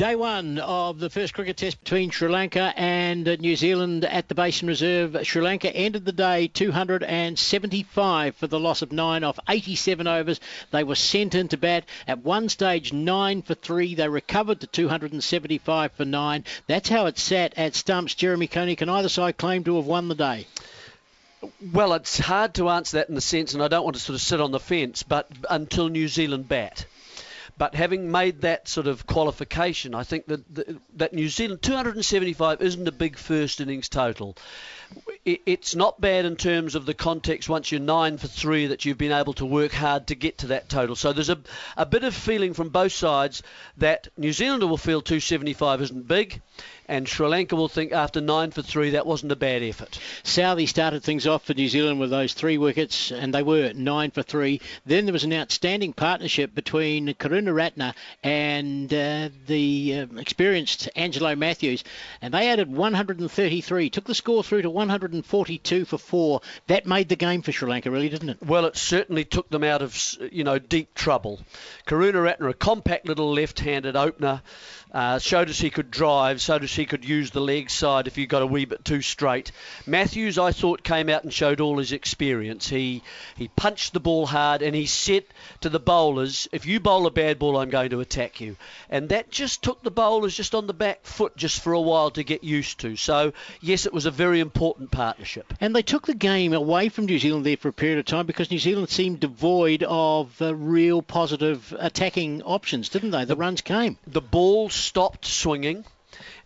Day one of the first cricket test between Sri Lanka and New Zealand at the Basin Reserve. Sri Lanka ended the day 275 for the loss of nine off 87 overs. They were sent into bat at one stage nine for three. They recovered to 275 for nine. That's how it sat at stumps. Jeremy Coney, can either side claim to have won the day? Well, it's hard to answer that in the sense, and I don't want to sort of sit on the fence, but until New Zealand bat. But having made that sort of qualification, I think that that New Zealand 275 isn't a big first innings total. It's not bad in terms of the context once you're nine for three that you've been able to work hard to get to that total. So there's a, a bit of feeling from both sides that New Zealander will feel 275 isn't big, and Sri Lanka will think after nine for three that wasn't a bad effort. Southee started things off for New Zealand with those three wickets, and they were nine for three. Then there was an outstanding partnership between Karunaratne and uh, the uh, experienced Angelo Mathews, and they added 133, took the score through to 142 for four. That made the game for Sri Lanka, really, didn't it? Well, it certainly took them out of you know deep trouble. Karunaratne, a compact little left-handed opener. Uh, showed us he could drive, showed us he could use the leg side if you got a wee bit too straight. Mathews, I thought, came out and showed all his experience. He he punched the ball hard and he said to the bowlers, "If you bowl a bad ball, I'm going to attack you." And that just took the bowlers just on the back foot just for a while to get used to. So yes, it was a very important partnership. And they took the game away from New Zealand there for a period of time because New Zealand seemed devoid of uh, real positive attacking options, didn't they? The, the runs came. The ball stopped swinging.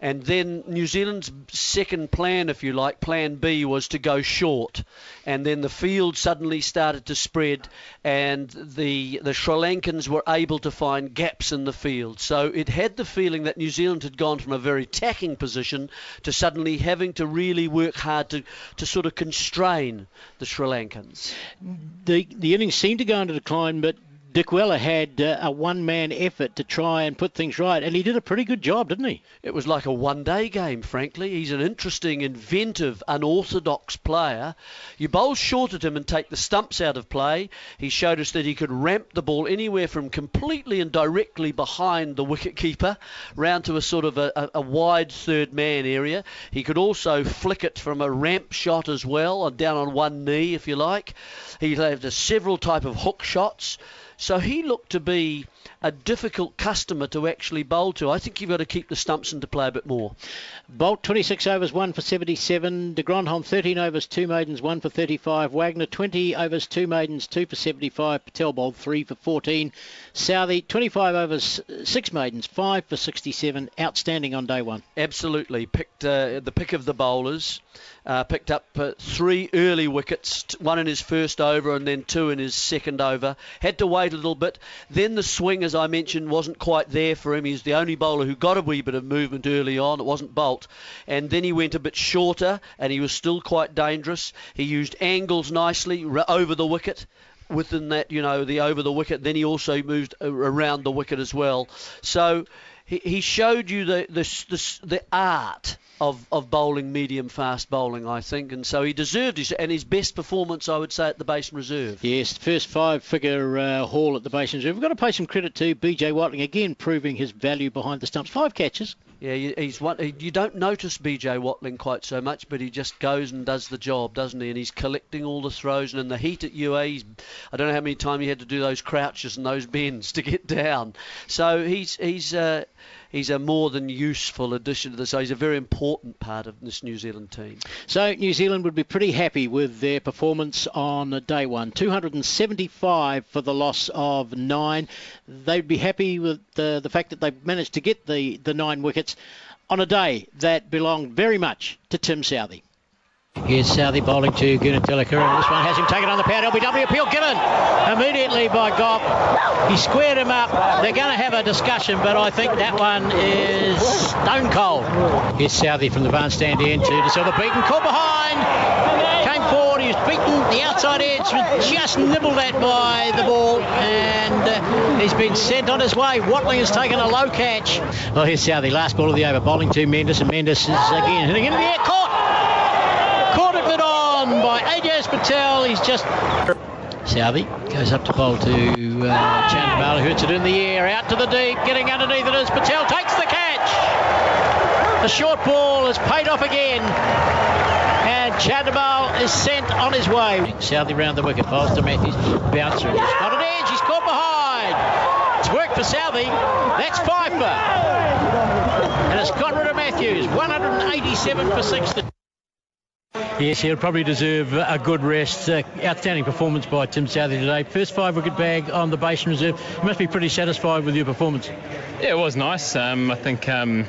And then New Zealand's second plan, if you like, plan B, was to go short. And then the field suddenly started to spread, and the, the Sri Lankans were able to find gaps in the field. So it had the feeling that New Zealand had gone from a very attacking position to suddenly having to really work hard to, to sort of constrain the Sri Lankans. The, the innings seemed to go into decline, but Dickwella had uh, a one-man effort to try and put things right, and he did a pretty good job, didn't he? It was like a one-day game, frankly. He's an interesting, inventive, unorthodox player. You bowl short at him and take the stumps out of play. He showed us that he could ramp the ball anywhere from completely and directly behind the wicket-keeper round to a sort of a, a, a wide third-man area. He could also flick it from a ramp shot as well, down on one knee, if you like. He had several type of hook shots. So he looked to be a difficult customer to actually bowl to. I think you've got to keep the stumps into play a bit more. Boult 26 overs, 1 for 77. De Grandhomme 13 overs, 2 maidens, 1 for 35. Wagner 20 overs, 2 maidens, 2 for 75. Patel bowled 3 for 14. Southee 25 overs, 6 maidens, 5 for 67. Outstanding on day one. Absolutely. Picked uh, the pick of the bowlers. Uh, picked up uh, three early wickets, one in his first over and then two in his second over. Had to wait a little bit. Then the swing, as I mentioned, wasn't quite there for him. He's the only bowler who got a wee bit of movement early on. It wasn't Boult. And then he went a bit shorter and he was still quite dangerous. He used angles nicely over the wicket within that, you know, the over the wicket. Then he also moved around the wicket as well. So he, he showed you the, the, the, the art of, of bowling medium fast bowling, I think, and so he deserved his and his best performance, I would say, at the Basin Reserve. Yes, first five figure uh, haul at the Basin Reserve. We've got to pay some credit to BJ Watling again, proving his value behind the stumps. Five catches. Yeah, he's one. You don't notice BJ Watling quite so much, but he just goes and does the job, doesn't he? And he's collecting all the throws. And in the heat at UAE, he's, I don't know how many times he had to do those crouches and those bends to get down. So he's he's. Uh, he's a more than useful addition to the side. He's a very important part of this New Zealand team. So New Zealand would be pretty happy with their performance on day one. 275 for the loss of nine. They'd be happy with the, the fact that they've managed to get the, the nine wickets on a day that belonged very much to Tim Southee. Here's Southee bowling to Gunathilaka, this one has him taken on the pound. LBW appeal given immediately by Goff. He squared him up. They're going to have a discussion, but I think that one is stone cold. Here's Southee from the bandstand end to De Silva beaten, caught behind. Came forward, he was beaten. The outside edge was just nibbled at by the ball, and uh, he's been sent on his way. Watling has taken a low catch. Well, here's Southee, last ball of the over, bowling to Mendis, and Mendis is again hitting into the air, caught by Ajaz Patel. He's just. Southee goes up to bowl to uh, who hits it in the air, out to the deep, getting underneath it as Patel takes the catch. The short ball is paid off again. And Chandimal is sent on his way. Southee round the wicket. Falls to Mathews. Bouncer. He's got an edge. He's caught behind. It's worked for Southee. That's Pfeiffer. And it's got rid of Mathews. 187 for six. Yes, he'll probably deserve a good rest. Uh, outstanding performance by Tim Southee today. First five wicket bag on the Basin Reserve. You must be pretty satisfied with your performance. Yeah, it was nice. Um, I think um,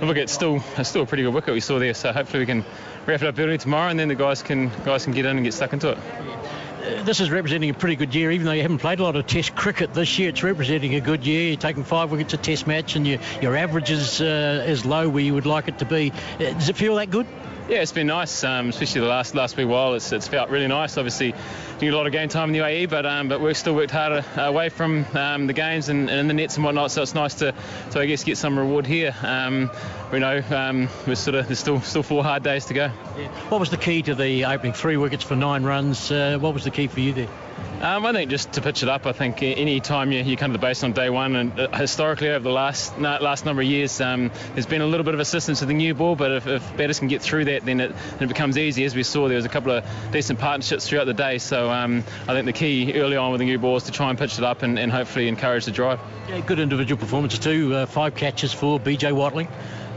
the wicket's still it's still a pretty good wicket we saw there. So hopefully we can wrap it up early tomorrow, and then the guys can guys can get in and get stuck into it. Uh, this is representing a pretty good year, even though you haven't played a lot of Test cricket this year. It's representing a good year. You're taking five wickets a Test match, and your your average is uh, is low where you would like it to be. Uh, does it feel that good? Yeah, it's been nice, um, especially the last last wee while. It's, it's felt really nice. Obviously, get a lot of game time in the UAE, but um, but we've still worked harder away from um, the games and, and in the nets and whatnot. So it's nice to, to I guess get some reward here. Um, we know um, we're sort of there's still still four hard days to go. Yeah. What was the key to the opening three wickets for nine runs? Uh, what was the key for you there? Um, I think just to pitch it up. I think any time you, you come to the base on day one, and uh, historically over the last last number of years, um, there's been a little bit of assistance with the new ball. But if, if batters can get through that, then it, then it becomes easy. As we saw, there was a couple of decent partnerships throughout the day. So um, I think the key early on with the new ball is to try and pitch it up and, and hopefully encourage the drive. Yeah, good individual performances too. Uh, five catches for BJ Watling.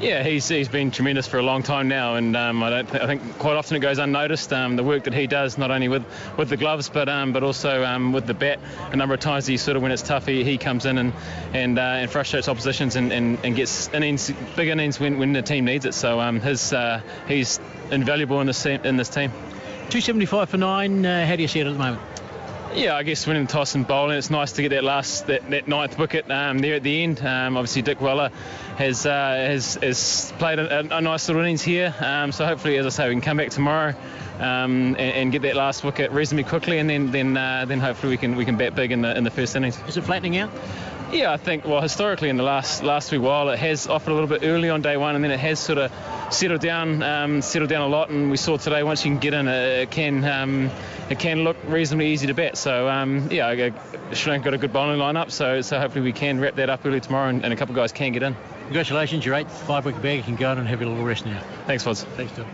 Yeah, he's, he's been tremendous for a long time now, and um, I don't th- I think quite often it goes unnoticed. Um, the work that he does, not only with, with the gloves, but um, but also um, with the bat. A number of times he sort of when it's tough, he, he comes in and and, uh, and frustrates oppositions and, and, and gets innings, big innings when, when the team needs it. So um, his uh, he's invaluable in this in this team. 275 for nine. Uh, how do you see it at the moment? Yeah, I guess winning the toss and bowling, it's nice to get that last that, that ninth wicket um, there at the end. Um, obviously, Dickwella has uh, has, has played a, a, nice little innings here. Um, so hopefully, as I say, we can come back tomorrow um, and, and, get that last wicket reasonably quickly, and then then uh, then hopefully we can we can bat big in the in the first innings. Is it flattening out? Yeah, I think well historically in the last last wee while it has offered a little bit early on day one, and then it has sort of settled down um, settled down a lot. And we saw today once you can get in, it can um, it can look reasonably easy to bat. So um, yeah, Sri Lanka got a good bowling lineup, so so hopefully we can wrap that up early tomorrow, and, and a couple of guys can get in. Congratulations, you're eight, five wicket bag. You can go on and have a little rest now. Thanks, Foz. Thanks, Tom.